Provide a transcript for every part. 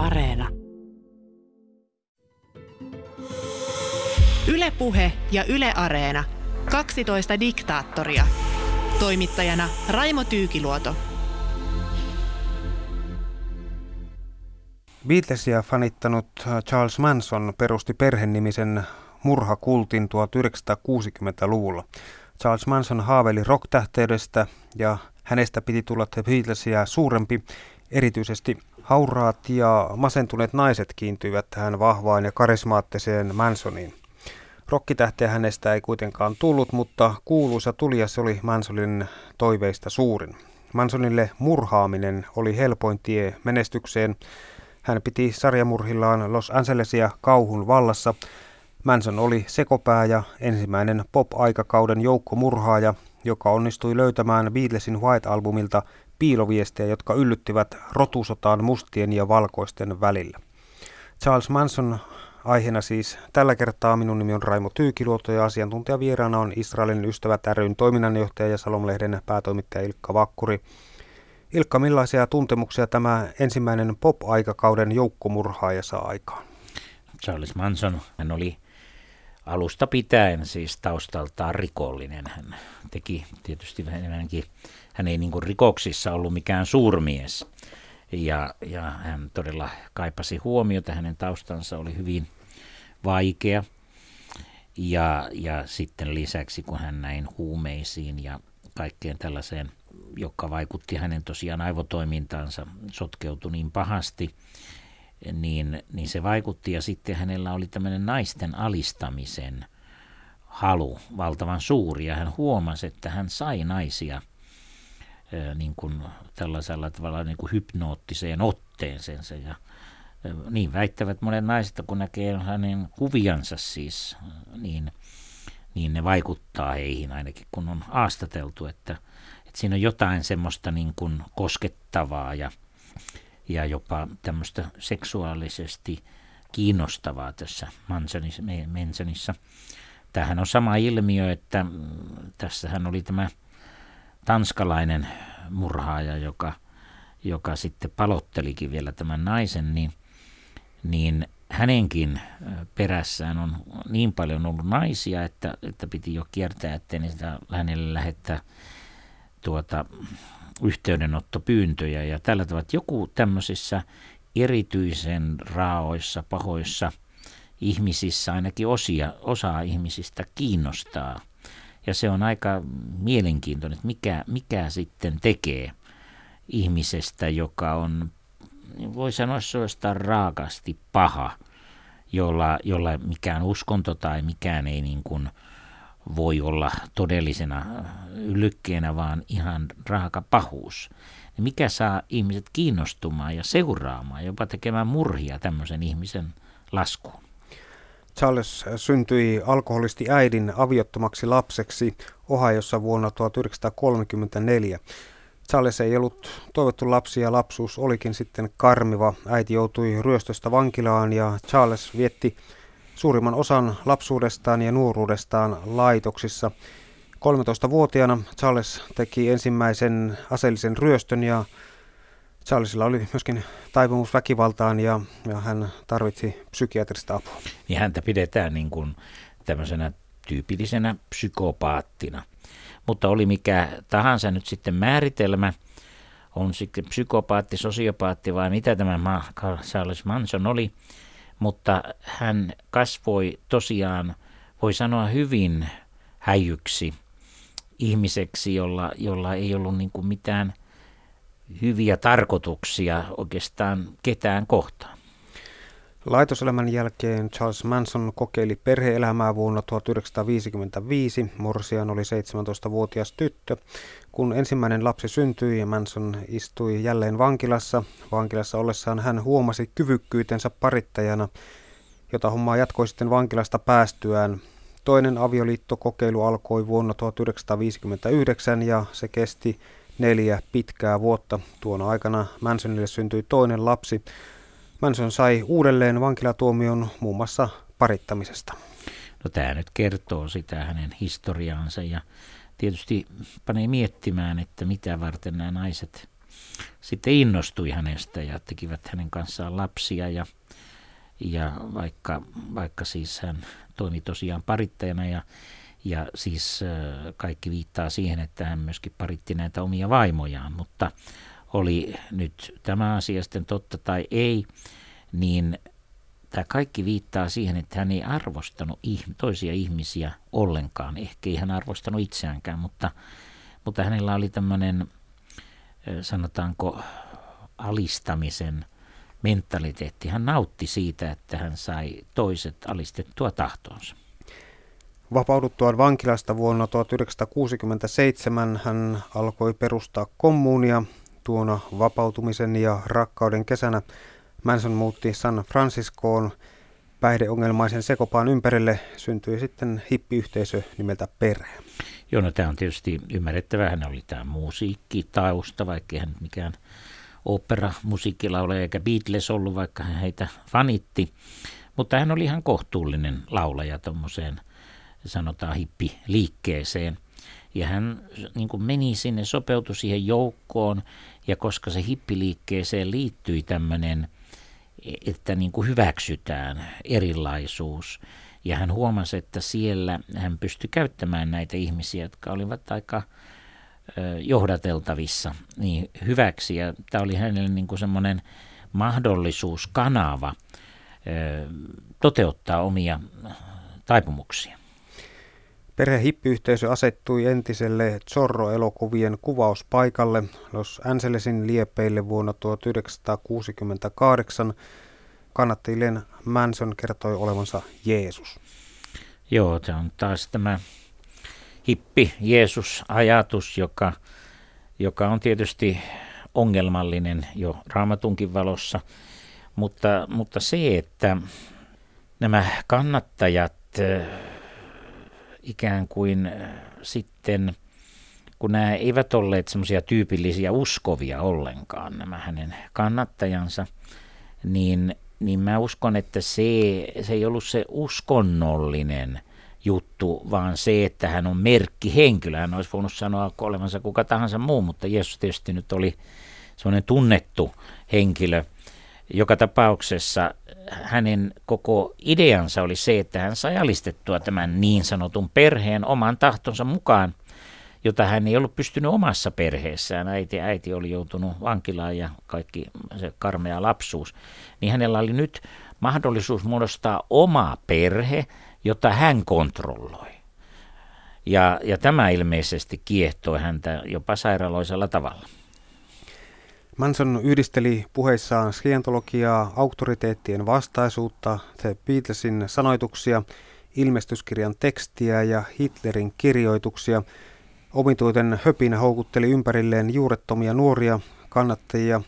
Areena. Ylepuhe ja Yle Areena. 12 diktaattoria. Toimittajana Raimo Tyykiluoto. Beatlesia fanittanut Charles Manson perusti perhenimisen murhakultin 1960-luvulla. Charles Manson haaveili rocktähteydestä ja hänestä piti tulla The Beatlesia suurempi. Erityisesti hauraat ja masentuneet naiset kiintyivät tähän vahvaan ja karismaattiseen Mansoniin. Rokkitähteä hänestä ei kuitenkaan tullut, mutta kuuluisa tuli ja se oli Mansonin toiveista suurin. Mansonille murhaaminen oli helpoin tie menestykseen. Hän piti sarjamurhillaan Los Angelesia kauhun vallassa. Manson oli sekopää ja ensimmäinen pop-aikakauden joukkomurhaaja, joka onnistui löytämään Beatlesin White-albumilta piiloviestejä, jotka yllyttivät rotusotaan mustien ja valkoisten välillä. Charles Manson Aiheena siis tällä kertaa minun nimi on Raimo Tyykiluoto ja asiantuntijavieraana on Israelin ystävät ryn toiminnanjohtaja ja Salomlehden päätoimittaja Ilkka Vakkuri. Ilkka, millaisia tuntemuksia tämä ensimmäinen pop-aikakauden joukkomurhaaja saa aikaan? Charles Manson, hän oli alusta pitäen siis taustaltaan rikollinen. Hän teki tietysti enemmänkin, hän ei niin rikoksissa ollut mikään suurmies ja, ja hän todella kaipasi huomiota. Hänen taustansa oli hyvin vaikea. Ja, ja sitten lisäksi, kun hän näin huumeisiin ja kaikkeen tällaiseen, joka vaikutti hänen tosiaan aivotoimintaansa, sotkeutui niin pahasti, niin, niin se vaikutti. Ja sitten hänellä oli tämmöinen naisten alistamisen halu valtavan suuri. Ja hän huomasi, että hän sai naisia niin kuin tällaisella tavalla niin kuin hypnoottiseen otteeseensa. Ja niin väittävät monet naiset, kun näkee hänen kuviansa siis, niin, niin ne vaikuttaa heihin ainakin, kun on aastateltu, että, että siinä on jotain semmoista niin kuin koskettavaa ja, ja jopa tämmöistä seksuaalisesti kiinnostavaa tässä Mansonissa. Tämähän on sama ilmiö, että tässähän oli tämä tanskalainen murhaaja, joka, joka sitten palottelikin vielä tämän naisen, niin, niin hänenkin perässään on niin paljon ollut naisia, että, että piti jo kiertää, ettei sitä hänelle lähettää tuota, yhteydenottopyyntöjä. Ja tällä tavalla, että joku tämmöisissä erityisen raaoissa, pahoissa ihmisissä, ainakin osia, osaa ihmisistä kiinnostaa – ja se on aika mielenkiintoinen, että mikä, mikä sitten tekee ihmisestä, joka on, voi sanoa suorastaan raakasti paha, jolla, jolla mikään uskonto tai mikään ei niin kuin voi olla todellisena yllykkeenä, vaan ihan raaka pahuus. Mikä saa ihmiset kiinnostumaan ja seuraamaan, jopa tekemään murhia tämmöisen ihmisen laskuun? Charles syntyi alkoholisti äidin aviottomaksi lapseksi Ohiossa vuonna 1934. Charles ei ollut toivottu lapsi ja lapsuus olikin sitten karmiva. Äiti joutui ryöstöstä vankilaan ja Charles vietti suurimman osan lapsuudestaan ja nuoruudestaan laitoksissa. 13-vuotiaana Charles teki ensimmäisen aseellisen ryöstön ja Charlesilla oli myöskin taipumus väkivaltaan ja, ja hän tarvitsi psykiatrista apua. Niin häntä pidetään niin kuin tämmöisenä tyypillisenä psykopaattina. Mutta oli mikä tahansa nyt sitten määritelmä, on sitten psykopaatti, sosiopaatti vai mitä tämä Charles Manson oli, mutta hän kasvoi tosiaan, voi sanoa hyvin häijyksi ihmiseksi, jolla, jolla ei ollut niin kuin mitään hyviä tarkoituksia oikeastaan ketään kohtaan. Laitoselämän jälkeen Charles Manson kokeili perheelämää vuonna 1955. Morsian oli 17-vuotias tyttö. Kun ensimmäinen lapsi syntyi, Manson istui jälleen vankilassa. Vankilassa ollessaan hän huomasi kyvykkyytensä parittajana, jota hommaa jatkoi sitten vankilasta päästyään. Toinen avioliittokokeilu alkoi vuonna 1959 ja se kesti neljä pitkää vuotta. Tuona aikana Mansonille syntyi toinen lapsi. Manson sai uudelleen vankilatuomion muun muassa parittamisesta. No tämä nyt kertoo sitä hänen historiaansa ja tietysti panee miettimään, että mitä varten nämä naiset sitten innostui hänestä ja tekivät hänen kanssaan lapsia ja, ja vaikka, vaikka siis hän toimi tosiaan parittajana ja, ja siis kaikki viittaa siihen, että hän myöskin paritti näitä omia vaimojaan, mutta oli nyt tämä asia sitten totta tai ei, niin tämä kaikki viittaa siihen, että hän ei arvostanut toisia ihmisiä ollenkaan. Ehkä ei hän arvostanut itseäänkään, mutta, mutta hänellä oli tämmöinen, sanotaanko, alistamisen mentaliteetti. Hän nautti siitä, että hän sai toiset alistettua tahtoonsa. Vapauduttuaan vankilasta vuonna 1967 hän alkoi perustaa kommunia. Tuona vapautumisen ja rakkauden kesänä Manson muutti San Franciscoon päihdeongelmaisen sekopaan ympärille syntyi sitten hippiyhteisö nimeltä Perhe. Joo, no tämä on tietysti ymmärrettävää. Hän oli tämä musiikkitausta, vaikka hän mikään opera-musiikkilaulaja eikä Beatles ollut, vaikka hän heitä fanitti. Mutta hän oli ihan kohtuullinen laulaja tuommoiseen, sanotaan hippiliikkeeseen. Ja hän niin kuin meni sinne, sopeutui siihen joukkoon, ja koska se hippiliikkeeseen liittyi tämmöinen – että niin kuin hyväksytään erilaisuus. Ja hän huomasi, että siellä hän pystyi käyttämään näitä ihmisiä, jotka olivat aika johdateltavissa niin hyväksi. Ja tämä oli hänelle niin kuin semmoinen mahdollisuus, kanava toteuttaa omia taipumuksia. Perhehippiyhteisö asettui entiselle Zorro-elokuvien kuvauspaikalle Los Angelesin liepeille vuonna 1968. Kannattajien Manson kertoi olevansa Jeesus. Joo, se on taas tämä hippi Jeesus-ajatus, joka, joka on tietysti ongelmallinen jo raamatunkin valossa. Mutta, mutta se, että nämä kannattajat ikään kuin äh, sitten, kun nämä eivät olleet semmoisia tyypillisiä uskovia ollenkaan, nämä hänen kannattajansa, niin, niin mä uskon, että se, se ei ollut se uskonnollinen juttu, vaan se, että hän on merkki henkilö. Hän olisi voinut sanoa olevansa kuka tahansa muu, mutta Jeesus tietysti nyt oli semmoinen tunnettu henkilö. Joka tapauksessa hänen koko ideansa oli se, että hän sai alistettua tämän niin sanotun perheen oman tahtonsa mukaan, jota hän ei ollut pystynyt omassa perheessään. Äiti, äiti oli joutunut vankilaan ja kaikki se karmea lapsuus. Niin hänellä oli nyt mahdollisuus muodostaa oma perhe, jota hän kontrolloi. Ja, ja tämä ilmeisesti kiehtoi häntä jopa sairaaloisella tavalla. Manson yhdisteli puheissaan skientologiaa, auktoriteettien vastaisuutta, The Beatlesin sanoituksia, ilmestyskirjan tekstiä ja Hitlerin kirjoituksia. Omituiten höpinä houkutteli ympärilleen juurettomia nuoria kannattajia,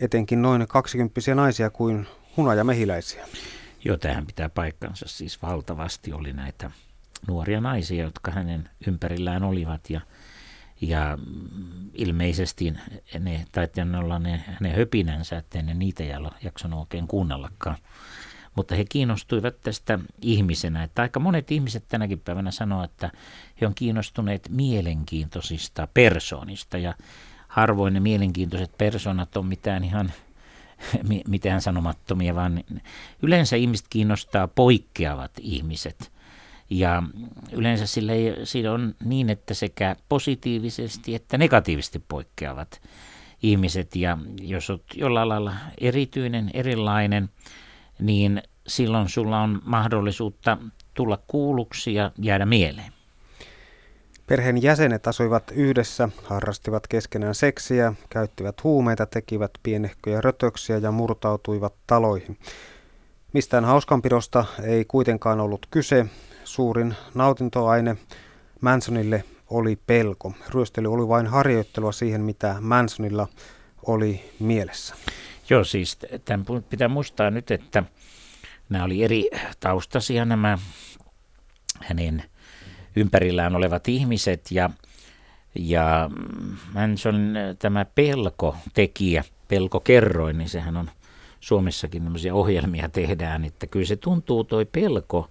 etenkin noin kaksikymppisiä naisia kuin hunajamehiläisiä. Joo, tähän pitää paikkansa. Siis valtavasti oli näitä nuoria naisia, jotka hänen ympärillään olivat ja – ja ilmeisesti ne taitti olla ne, ne höpinänsä, ettei ne niitä jaksanut oikein kuunnellakaan. Mutta he kiinnostuivat tästä ihmisenä. Että aika monet ihmiset tänäkin päivänä sanoo, että he on kiinnostuneet mielenkiintoisista persoonista. Ja harvoin ne mielenkiintoiset persoonat on mitään ihan mitään sanomattomia, vaan yleensä ihmiset kiinnostaa poikkeavat ihmiset – ja yleensä sillä ei, siinä on niin, että sekä positiivisesti että negatiivisesti poikkeavat ihmiset. Ja jos olet jollain lailla erityinen, erilainen, niin silloin sulla on mahdollisuutta tulla kuulluksi ja jäädä mieleen. Perheen jäsenet asuivat yhdessä, harrastivat keskenään seksiä, käyttivät huumeita, tekivät pienehköjä rötöksiä ja murtautuivat taloihin. Mistään hauskanpidosta ei kuitenkaan ollut kyse, Suurin nautintoaine Mansonille oli pelko. Ryöstely oli vain harjoittelua siihen, mitä Mansonilla oli mielessä. Joo, siis tämän pitää muistaa nyt, että nämä oli eri taustasia nämä hänen ympärillään olevat ihmiset ja, ja Manson tämä pelkotekijä, pelkokerroin, niin sehän on Suomessakin tämmöisiä ohjelmia tehdään, että kyllä se tuntuu toi pelko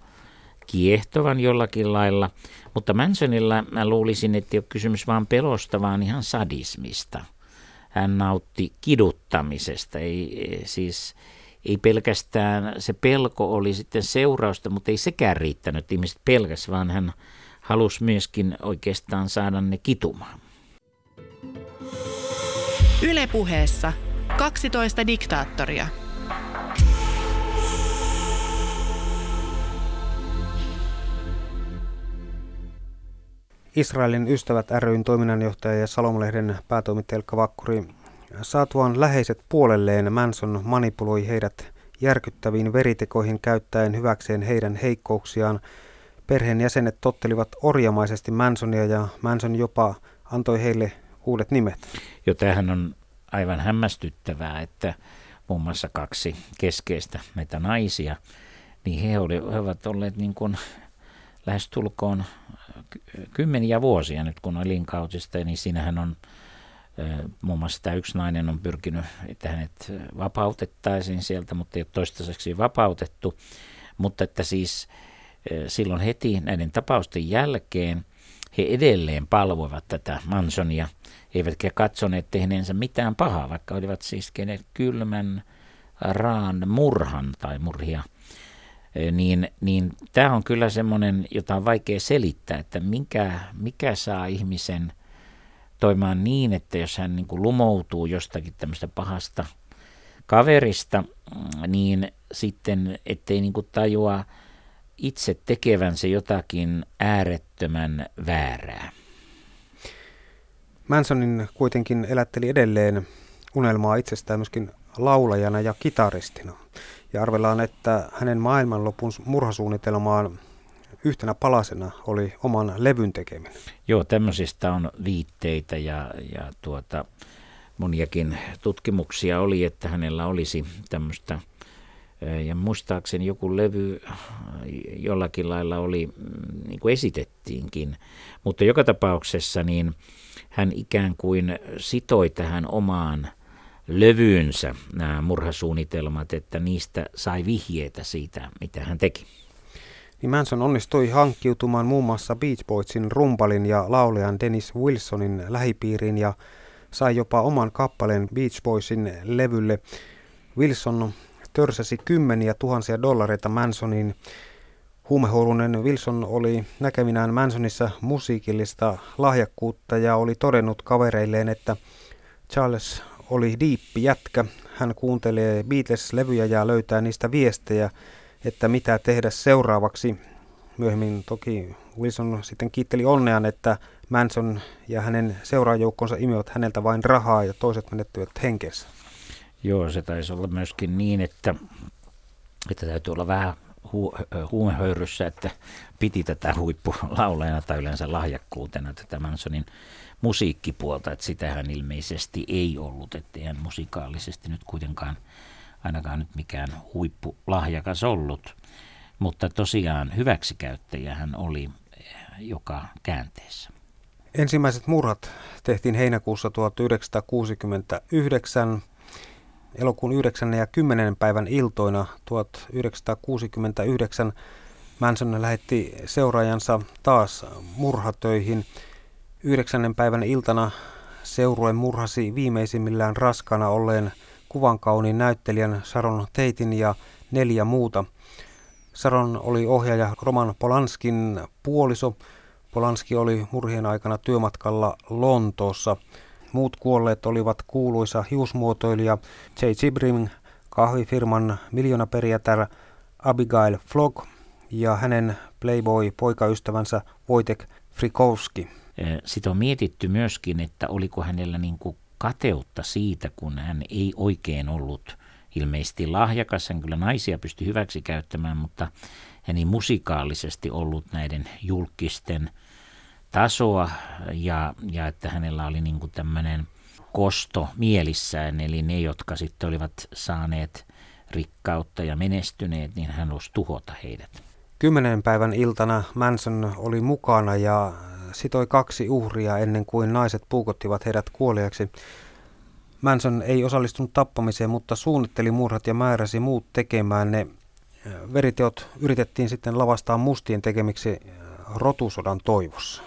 kiehtovan jollakin lailla, mutta Mansonilla mä luulisin, että ei ole kysymys vain pelosta, vaan ihan sadismista. hän nautti kiduttamisesta. Ei, siis ei pelkästään se pelko oli sitten seurausta, mutta ei sekään riittänyt ihmiset pelkäs, vaan hän halusi myöskin oikeastaan saada ne kitumaan. Ylepuheessa 12 diktaattoria. Israelin ystävät ryn toiminnanjohtaja ja Salomlehden päätoimittaja Elkka Vakkuri. Saatuaan läheiset puolelleen Manson manipuloi heidät järkyttäviin veritekoihin käyttäen hyväkseen heidän heikkouksiaan. Perheen jäsenet tottelivat orjamaisesti Mansonia ja Manson jopa antoi heille uudet nimet. Jo tämähän on aivan hämmästyttävää, että muun muassa kaksi keskeistä meitä naisia, niin he, oli, he ovat olleet niin kuin lähestulkoon kymmeniä vuosia nyt kun elinkautista, niin siinähän on muun muassa tämä yksi nainen on pyrkinyt, että hänet vapautettaisiin sieltä, mutta ei ole toistaiseksi vapautettu. Mutta että siis silloin heti näiden tapausten jälkeen he edelleen palvoivat tätä Mansonia, eivätkä katsoneet tehneensä mitään pahaa, vaikka olivat siis kenet kylmän raan murhan tai murhia – niin, niin tämä on kyllä semmoinen, jota on vaikea selittää, että mikä, mikä saa ihmisen toimimaan niin, että jos hän niin kuin lumoutuu jostakin tämmöistä pahasta kaverista, niin sitten ettei niin kuin tajua itse tekevänsä jotakin äärettömän väärää. Mansonin kuitenkin elätteli edelleen unelmaa itsestään myöskin laulajana ja kitaristina. Ja arvellaan, että hänen maailmanlopun murhasuunnitelmaan yhtenä palasena oli oman levyn tekeminen. Joo, tämmöisistä on viitteitä ja, ja tuota, moniakin tutkimuksia oli, että hänellä olisi tämmöistä ja muistaakseni joku levy jollakin lailla oli, mm, niin kuin esitettiinkin. Mutta joka tapauksessa niin hän ikään kuin sitoi tähän omaan levyynsä nämä murhasuunnitelmat, että niistä sai vihjeitä siitä, mitä hän teki. Niin Manson onnistui hankkiutumaan muun muassa Beach Boysin rumpalin ja laulajan Dennis Wilsonin lähipiiriin ja sai jopa oman kappaleen Beach Boysin levylle. Wilson törsäsi kymmeniä tuhansia dollareita Mansonin. Huumehuorunen Wilson oli näkeminään Mansonissa musiikillista lahjakkuutta ja oli todennut kavereilleen, että Charles oli diippi jätkä. Hän kuuntelee Beatles-levyjä ja löytää niistä viestejä, että mitä tehdä seuraavaksi. Myöhemmin toki Wilson sitten kiitteli onnean, että Manson ja hänen seuraajoukkonsa imivät häneltä vain rahaa ja toiset menettyivät henkensä. Joo, se taisi olla myöskin niin, että, että täytyy olla vähän hu, huumehöyryssä, että piti tätä huippulaulajana tai yleensä lahjakkuutena tätä Mansonin musiikkipuolta, että sitähän ilmeisesti ei ollut, ettei hän musikaalisesti nyt kuitenkaan ainakaan nyt mikään huippulahjakas ollut. Mutta tosiaan hyväksikäyttäjä hän oli joka käänteessä. Ensimmäiset murhat tehtiin heinäkuussa 1969. Elokuun 9. ja 10. päivän iltoina 1969 Manson lähetti seuraajansa taas murhatöihin – Yhdeksännen päivän iltana seurue murhasi viimeisimmillään raskana olleen kuvankauniin näyttelijän Sharon Teitin ja neljä muuta. Sharon oli ohjaaja Roman Polanskin puoliso. Polanski oli murhien aikana työmatkalla Lontoossa. Muut kuolleet olivat kuuluisa hiusmuotoilija J. Gibrim, kahvifirman miljoonaperiätär Abigail Flog ja hänen Playboy-poikaystävänsä Wojtek Frikowski. Sitten on mietitty myöskin, että oliko hänellä niin kuin kateutta siitä, kun hän ei oikein ollut ilmeisesti lahjakas. Hän kyllä naisia pystyi hyväksi käyttämään, mutta hän ei musikaalisesti ollut näiden julkisten tasoa ja, ja että hänellä oli niin kuin tämmöinen kosto mielissään, eli ne, jotka sitten olivat saaneet rikkautta ja menestyneet, niin hän olisi tuhota heidät. Kymmenen päivän iltana Manson oli mukana ja sitoi kaksi uhria ennen kuin naiset puukottivat heidät kuoliaksi. Manson ei osallistunut tappamiseen, mutta suunnitteli murhat ja määräsi muut tekemään ne. Veriteot yritettiin sitten lavastaa mustien tekemiksi äh, rotusodan toivossa.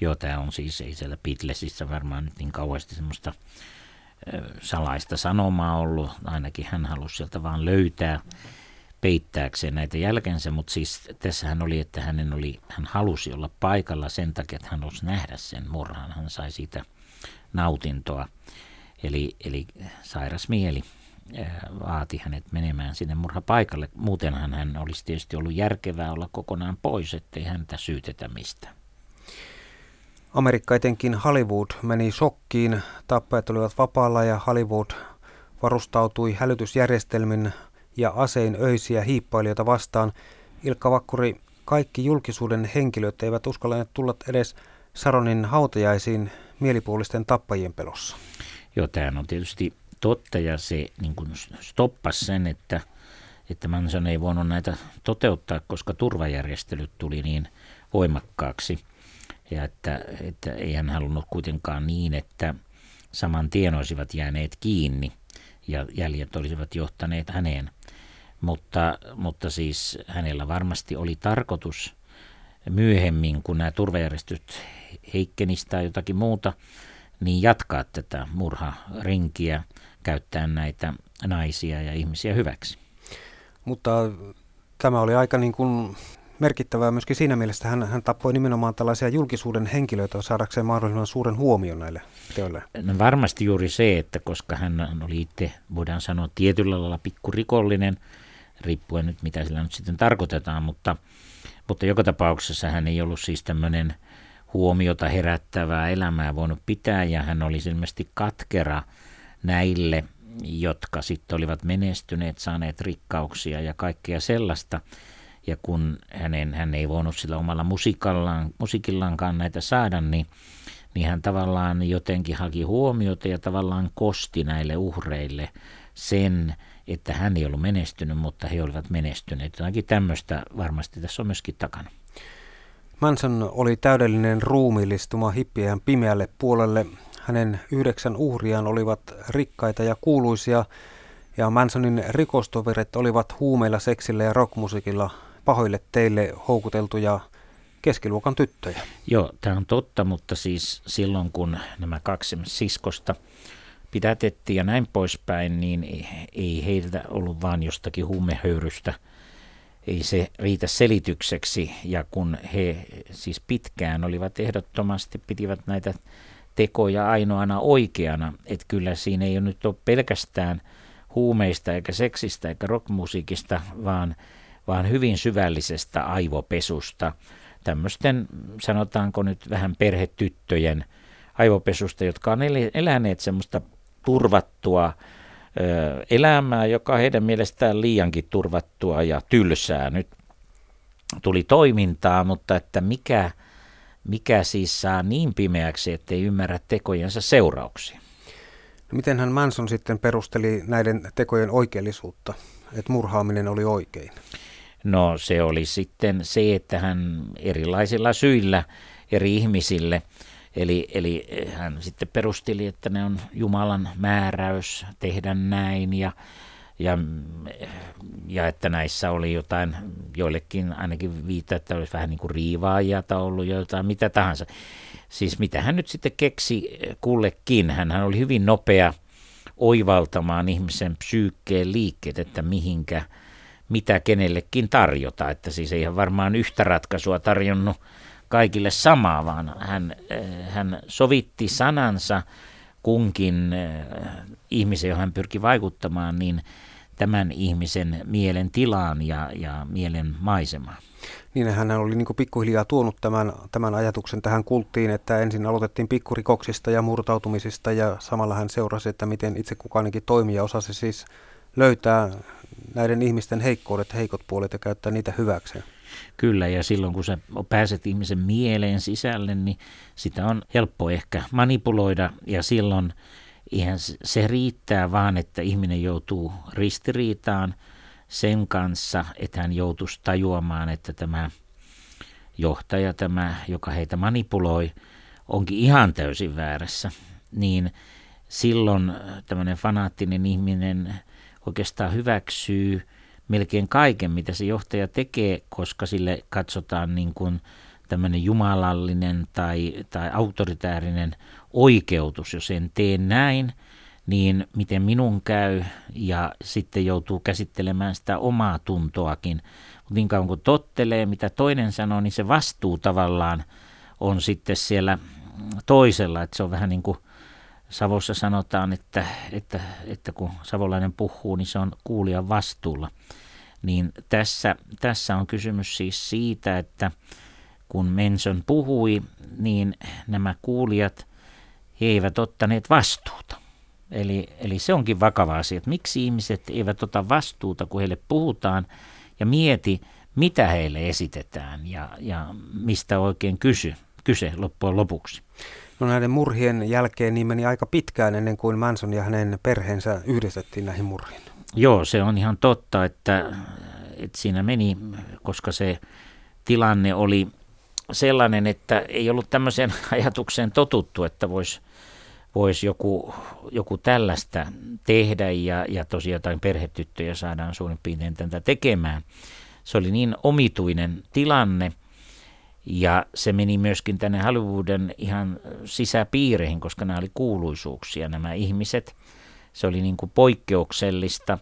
Joo, tämä on siis, ei siellä Beatlesissa varmaan nyt niin kauheasti semmoista salaista sanomaa ollut, ainakin hän halusi sieltä vaan löytää peittääkseen näitä jälkensä, mutta siis tässähän oli, että hänen oli, hän halusi olla paikalla sen takia, että hän halusi nähdä sen murhan, hän sai siitä nautintoa. Eli, eli sairas mieli vaati hänet menemään sinne murhapaikalle. Muutenhan hän olisi tietysti ollut järkevää olla kokonaan pois, ettei häntä syytetä mistään. Amerikka etenkin Hollywood meni shokkiin. Tappajat olivat vapaalla ja Hollywood varustautui hälytysjärjestelmin ja asein öisiä hiippailijoita vastaan. Ilkka Vakkuri, kaikki julkisuuden henkilöt eivät uskalleet tulla edes Saronin hautajaisiin mielipuolisten tappajien pelossa. Joo, tämä on tietysti totta ja se niin kuin stoppasi sen, että, että Manson ei voinut näitä toteuttaa, koska turvajärjestelyt tuli niin voimakkaaksi. Ja että, että ei hän halunnut kuitenkaan niin, että saman tien olisivat jääneet kiinni ja jäljet olisivat johtaneet häneen. Mutta, mutta siis hänellä varmasti oli tarkoitus myöhemmin, kun nämä turvajärjestöt heikkenistä tai jotakin muuta, niin jatkaa tätä murharinkiä, käyttää näitä naisia ja ihmisiä hyväksi. Mutta tämä oli aika niin kuin merkittävää myöskin siinä mielessä, hän, hän tappoi nimenomaan tällaisia julkisuuden henkilöitä saadakseen mahdollisimman suuren huomion näille teoille. No varmasti juuri se, että koska hän oli itse, voidaan sanoa, tietyllä lailla pikkurikollinen, riippuen nyt mitä sillä nyt sitten tarkoitetaan, mutta, mutta joka tapauksessa hän ei ollut siis tämmöinen huomiota herättävää elämää voinut pitää ja hän oli ilmeisesti katkera näille, jotka sitten olivat menestyneet, saaneet rikkauksia ja kaikkea sellaista. Ja kun hänen, hän ei voinut sillä omalla musiikallaan, musiikillaankaan näitä saada, niin, niin hän tavallaan jotenkin haki huomiota ja tavallaan kosti näille uhreille sen, että hän ei ollut menestynyt, mutta he olivat menestyneet. Jotakin tämmöistä varmasti tässä on myöskin takana. Manson oli täydellinen ruumiillistuma hippien pimeälle puolelle. Hänen yhdeksän uhriaan olivat rikkaita ja kuuluisia, ja Mansonin rikostoverit olivat huumeilla, seksillä ja rockmusiikilla pahoille teille houkuteltuja keskiluokan tyttöjä. Joo, tämä on totta, mutta siis silloin kun nämä kaksi siskosta pidätettiin ja näin poispäin, niin ei heiltä ollut vain jostakin huumehöyrystä – ei se riitä selitykseksi. Ja kun he siis pitkään olivat ehdottomasti, pitivät näitä tekoja ainoana oikeana, että kyllä siinä ei ole nyt ole pelkästään huumeista eikä seksistä eikä rockmusiikista, vaan, vaan hyvin syvällisestä aivopesusta. Tämmöisten, sanotaanko nyt vähän perhetyttöjen aivopesusta, jotka on eläneet semmoista turvattua, elämää, joka heidän mielestään liiankin turvattua ja tylsää. Nyt tuli toimintaa, mutta että mikä, mikä siis saa niin pimeäksi, ettei ymmärrä tekojensa seurauksia. No miten hän Manson sitten perusteli näiden tekojen oikeellisuutta, että murhaaminen oli oikein? No se oli sitten se, että hän erilaisilla syillä eri ihmisille – Eli, eli hän sitten perusteli, että ne on Jumalan määräys tehdä näin ja, ja, ja että näissä oli jotain, joillekin ainakin viittaa, että olisi vähän niin kuin riivaajia tai ollut jotain, mitä tahansa. Siis mitä hän nyt sitten keksi kullekin, hän oli hyvin nopea oivaltamaan ihmisen psyykkeen liikkeet, että mihinkä, mitä kenellekin tarjota. Että siis ei hän varmaan yhtä ratkaisua tarjonnut kaikille samaa, vaan hän, eh, hän sovitti sanansa kunkin eh, ihmisen, johon hän pyrki vaikuttamaan, niin tämän ihmisen mielen tilaan ja, ja mielen maisemaan. Niin hän oli niin pikkuhiljaa tuonut tämän, tämän ajatuksen tähän kulttiin, että ensin aloitettiin pikkurikoksista ja murtautumisista ja samalla hän seurasi, että miten itse kukaankin toimii ja osasi siis löytää näiden ihmisten heikkoudet, heikot puolet ja käyttää niitä hyväkseen. Kyllä, ja silloin kun sä pääset ihmisen mieleen sisälle, niin sitä on helppo ehkä manipuloida, ja silloin ihan se riittää vaan, että ihminen joutuu ristiriitaan sen kanssa, että hän joutuisi tajuamaan, että tämä johtaja, tämä, joka heitä manipuloi, onkin ihan täysin väärässä, niin silloin tämmöinen fanaattinen ihminen oikeastaan hyväksyy melkein kaiken, mitä se johtaja tekee, koska sille katsotaan niin kuin tämmöinen jumalallinen tai, tai autoritäärinen oikeutus. Jos en tee näin, niin miten minun käy ja sitten joutuu käsittelemään sitä omaa tuntoakin. Mutta niin kauan kuin tottelee, mitä toinen sanoo, niin se vastuu tavallaan on sitten siellä toisella, että se on vähän niin kuin Savossa sanotaan, että, että, että kun savolainen puhuu, niin se on kuulijan vastuulla. Niin tässä, tässä on kysymys siis siitä, että kun Menson puhui, niin nämä kuulijat he eivät ottaneet vastuuta. Eli, eli se onkin vakava asia, että miksi ihmiset eivät ota vastuuta, kun heille puhutaan ja mieti, mitä heille esitetään ja, ja mistä oikein kysy, kyse loppujen lopuksi. No näiden murhien jälkeen niin meni aika pitkään ennen kuin Manson ja hänen perheensä yhdistettiin näihin murhiin. Joo, se on ihan totta, että, että siinä meni, koska se tilanne oli sellainen, että ei ollut tämmöiseen ajatukseen totuttu, että voisi vois joku, joku tällaista tehdä ja, ja tosiaan jotain perhetyttöjä saadaan suurin piirtein tätä tekemään. Se oli niin omituinen tilanne ja se meni myöskin tänne Hollywoodin ihan sisäpiireihin, koska nämä oli kuuluisuuksia nämä ihmiset. Se oli niin kuin poikkeuksellista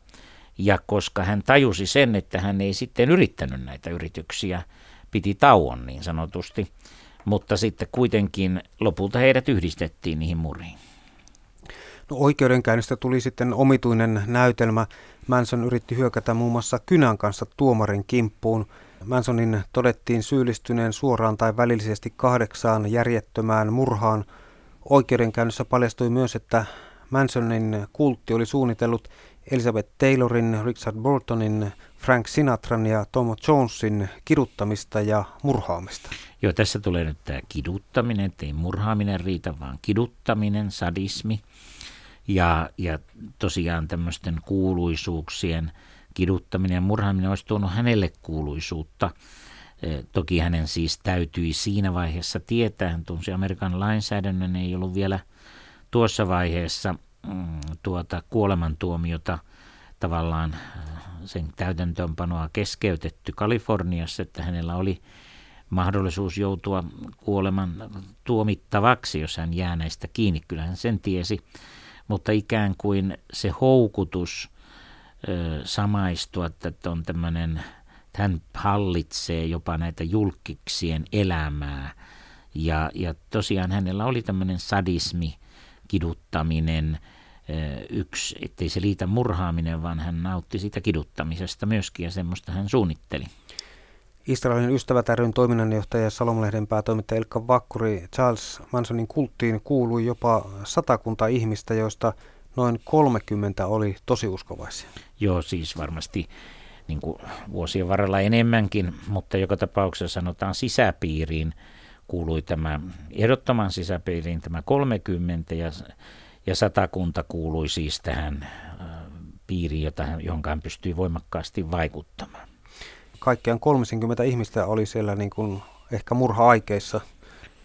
ja koska hän tajusi sen, että hän ei sitten yrittänyt näitä yrityksiä – piti tauon niin sanotusti, mutta sitten kuitenkin lopulta heidät yhdistettiin niihin muriin. No, oikeudenkäynnistä tuli sitten omituinen näytelmä. Manson yritti hyökätä muun muassa kynän kanssa tuomarin kimppuun. Mansonin todettiin syyllistyneen suoraan tai välillisesti kahdeksaan järjettömään murhaan. Oikeudenkäynnissä paljastui myös, että Mansonin kultti oli suunnitellut Elizabeth Taylorin, Richard Burtonin, Frank Sinatran ja Tom Jonesin kiduttamista ja murhaamista. Joo, tässä tulee nyt tämä kiduttaminen, ettei murhaaminen riitä, vaan kiduttaminen, sadismi ja, ja tosiaan tämmöisten kuuluisuuksien kiduttaminen ja murhaaminen olisi tuonut hänelle kuuluisuutta. E, toki hänen siis täytyi siinä vaiheessa tietää, hän tunsi Amerikan lainsäädännön, ei ollut vielä tuossa vaiheessa mm, tuota kuolemantuomiota tavallaan sen täytäntöönpanoa keskeytetty Kaliforniassa, että hänellä oli mahdollisuus joutua kuoleman tuomittavaksi, jos hän jää näistä kiinni. Kyllähän sen tiesi, mutta ikään kuin se houkutus ö, samaistua, että on tämmöinen, hän hallitsee jopa näitä julkiksien elämää. Ja, ja tosiaan hänellä oli tämmöinen sadismi, kiduttaminen, yksi, ettei se liitä murhaaminen, vaan hän nautti siitä kiduttamisesta myöskin ja semmoista hän suunnitteli. Israelin ystävät ryn toiminnanjohtaja Salomlehden päätoimittaja Elkka Vakkuri Charles Mansonin kulttiin kuului jopa satakunta ihmistä, joista noin 30 oli tosiuskovaisia. Joo, siis varmasti niin kuin vuosien varrella enemmänkin, mutta joka tapauksessa sanotaan sisäpiiriin kuului tämä, ehdottoman sisäpiiriin tämä 30 ja ja satakunta kuului siis tähän piiriin, jota, johon hän pystyi voimakkaasti vaikuttamaan. Kaikkiaan 30 ihmistä oli siellä niin kuin ehkä murha-aikeissa,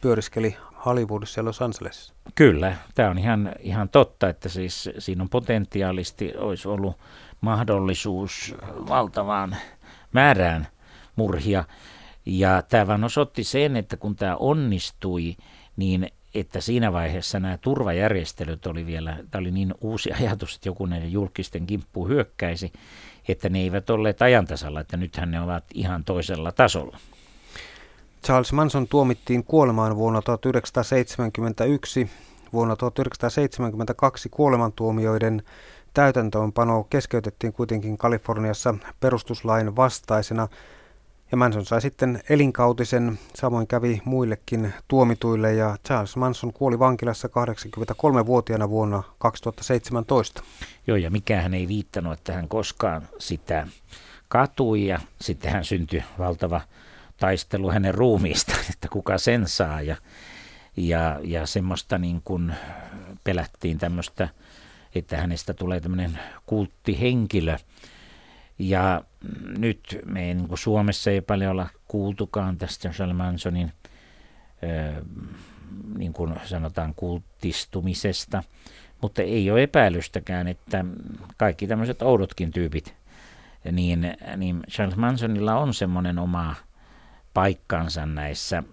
pyöriskeli Hollywoodissa ja Los Angelesissa. Kyllä, tämä on ihan, ihan totta, että siis siinä on potentiaalisti olisi ollut mahdollisuus valtavaan määrään murhia. Ja tämä vaan osoitti sen, että kun tämä onnistui, niin että siinä vaiheessa nämä turvajärjestelyt oli vielä, tämä oli niin uusi ajatus, että joku näiden julkisten kimppuun hyökkäisi, että ne eivät olleet ajantasalla, että nythän ne ovat ihan toisella tasolla. Charles Manson tuomittiin kuolemaan vuonna 1971. Vuonna 1972 kuolemantuomioiden täytäntöönpano keskeytettiin kuitenkin Kaliforniassa perustuslain vastaisena – ja Manson sai sitten elinkautisen, samoin kävi muillekin tuomituille ja Charles Manson kuoli vankilassa 83-vuotiaana vuonna 2017. Joo, ja mikään ei viittanut, että hän koskaan sitä katui ja sitten hän syntyi valtava taistelu hänen ruumiistaan, että kuka sen saa. Ja, ja, ja semmoista niin kuin pelättiin tämmöistä, että hänestä tulee tämmöinen kulttihenkilö, ja nyt me ei, niin kuin Suomessa ei paljon olla kuultukaan tästä Charles Mansonin niin kuin sanotaan kultistumisesta, mutta ei ole epäilystäkään, että kaikki tämmöiset oudotkin tyypit, niin, niin Charles Mansonilla on semmoinen oma paikkansa näissä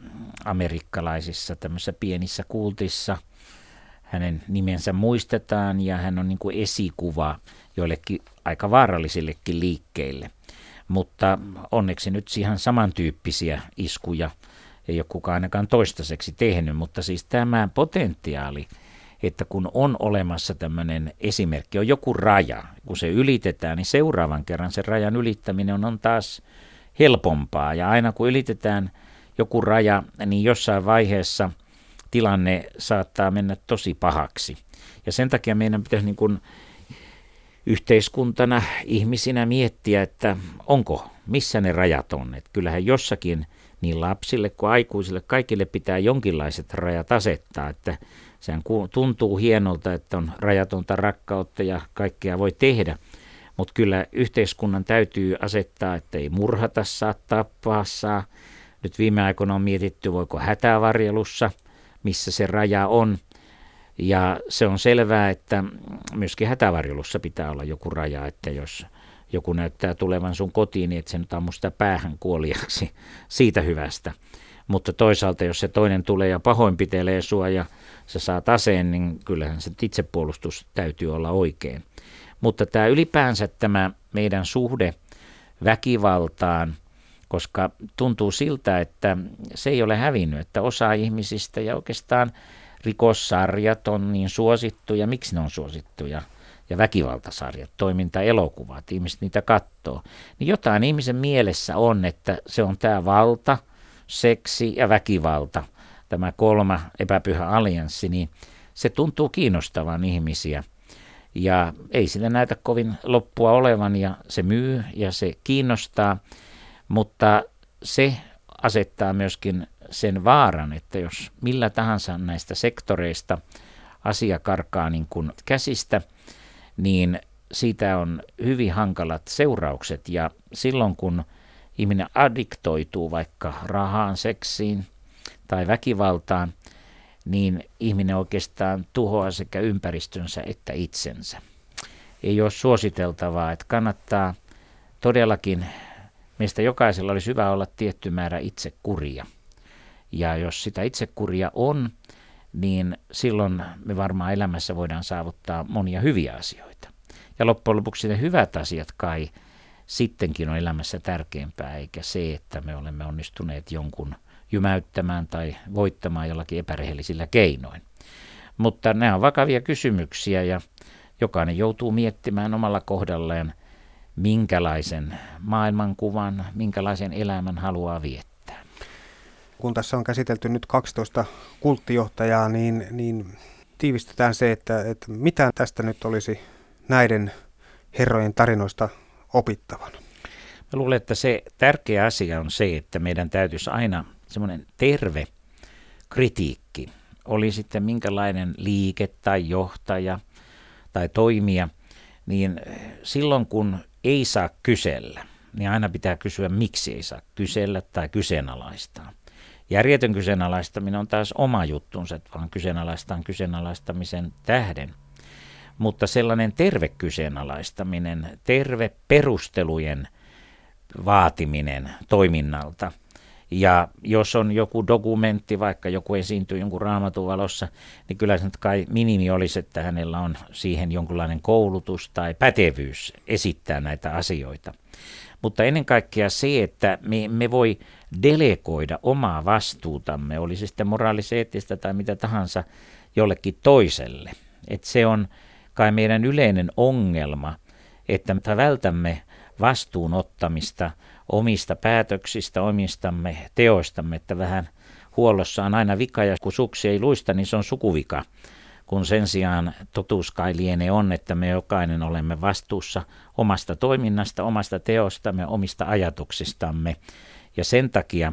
amerikkalaisissa tämmöisissä pienissä kultissa. Hänen nimensä muistetaan ja hän on niin kuin esikuva joillekin aika vaarallisillekin liikkeille. Mutta onneksi nyt ihan samantyyppisiä iskuja ei ole kukaan ainakaan toistaiseksi tehnyt, mutta siis tämä potentiaali, että kun on olemassa tämmöinen esimerkki, on joku raja, kun se ylitetään, niin seuraavan kerran se rajan ylittäminen on, on taas helpompaa. Ja aina kun ylitetään joku raja, niin jossain vaiheessa tilanne saattaa mennä tosi pahaksi. Ja sen takia meidän pitäisi niin kuin yhteiskuntana, ihmisinä miettiä, että onko, missä ne rajat on. Että kyllähän jossakin niin lapsille kuin aikuisille, kaikille pitää jonkinlaiset rajat asettaa, että sehän tuntuu hienolta, että on rajatonta rakkautta ja kaikkea voi tehdä, mutta kyllä yhteiskunnan täytyy asettaa, että ei murhata saa, tappaa saa. Nyt viime aikoina on mietitty, voiko hätävarjelussa, missä se raja on. Ja se on selvää, että myöskin hätävarjelussa pitää olla joku raja, että jos joku näyttää tulevan sun kotiin, niin et sen ammu sitä päähän kuoliaksi siitä hyvästä. Mutta toisaalta, jos se toinen tulee ja pahoinpitelee sua ja sä saat aseen, niin kyllähän se itsepuolustus täytyy olla oikein. Mutta tämä ylipäänsä tämä meidän suhde väkivaltaan, koska tuntuu siltä, että se ei ole hävinnyt, että osa ihmisistä ja oikeastaan rikossarjat on niin suosittuja. Miksi ne on suosittuja? Ja väkivaltasarjat, toimintaelokuvat, ihmiset niitä katsoo. Niin jotain ihmisen mielessä on, että se on tämä valta, seksi ja väkivalta, tämä kolma epäpyhä allianssi, niin se tuntuu kiinnostavan ihmisiä. Ja ei sillä näytä kovin loppua olevan ja se myy ja se kiinnostaa, mutta se asettaa myöskin sen vaaran, että jos millä tahansa näistä sektoreista asia karkaa niin kuin käsistä, niin siitä on hyvin hankalat seuraukset. Ja silloin kun ihminen addiktoituu vaikka rahaan, seksiin tai väkivaltaan, niin ihminen oikeastaan tuhoaa sekä ympäristönsä että itsensä. Ei ole suositeltavaa, että kannattaa todellakin, meistä jokaisella olisi hyvä olla tietty määrä itsekuria. Ja jos sitä itsekuria on, niin silloin me varmaan elämässä voidaan saavuttaa monia hyviä asioita. Ja loppujen lopuksi ne hyvät asiat kai sittenkin on elämässä tärkeämpää, eikä se, että me olemme onnistuneet jonkun jymäyttämään tai voittamaan jollakin epärehellisillä keinoin. Mutta nämä on vakavia kysymyksiä ja jokainen joutuu miettimään omalla kohdalleen, minkälaisen maailmankuvan, minkälaisen elämän haluaa viettää. Kun tässä on käsitelty nyt 12 kulttijohtajaa, niin, niin tiivistetään se, että, että mitä tästä nyt olisi näiden herrojen tarinoista opittavan? Mä luulen, että se tärkeä asia on se, että meidän täytyisi aina semmoinen terve kritiikki, oli sitten minkälainen liike tai johtaja tai toimija, niin silloin kun ei saa kysellä, niin aina pitää kysyä, miksi ei saa kysellä tai kyseenalaistaa. Järjetön kyseenalaistaminen on taas oma juttunsa, vaan kyseenalaistaan kyseenalaistamisen tähden. Mutta sellainen terve kyseenalaistaminen, terve perustelujen vaatiminen toiminnalta. Ja jos on joku dokumentti, vaikka joku esiintyy jonkun raamatun valossa, niin kyllä se kai minimi olisi, että hänellä on siihen jonkunlainen koulutus tai pätevyys esittää näitä asioita. Mutta ennen kaikkea se, että me, me voi delegoida omaa vastuutamme, oli se sitten moraaliseettistä tai mitä tahansa, jollekin toiselle. Että se on kai meidän yleinen ongelma, että me vältämme vastuun ottamista omista päätöksistä, omistamme teoistamme, että vähän huollossa on aina vika ja kun suksi ei luista, niin se on sukuvika. Kun sen sijaan totuus kai lienee on, että me jokainen olemme vastuussa omasta toiminnasta, omasta teostamme, omista ajatuksistamme. Ja sen takia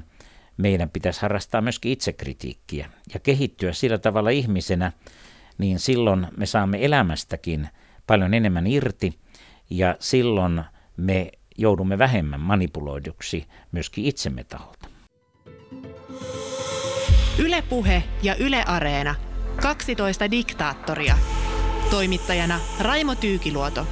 meidän pitäisi harrastaa myöskin itsekritiikkiä ja kehittyä sillä tavalla ihmisenä, niin silloin me saamme elämästäkin paljon enemmän irti ja silloin me joudumme vähemmän manipuloiduksi myöskin itsemme taholta. Ylepuhe ja Yle Areena. 12 diktaattoria. Toimittajana Raimo Tyykiluoto.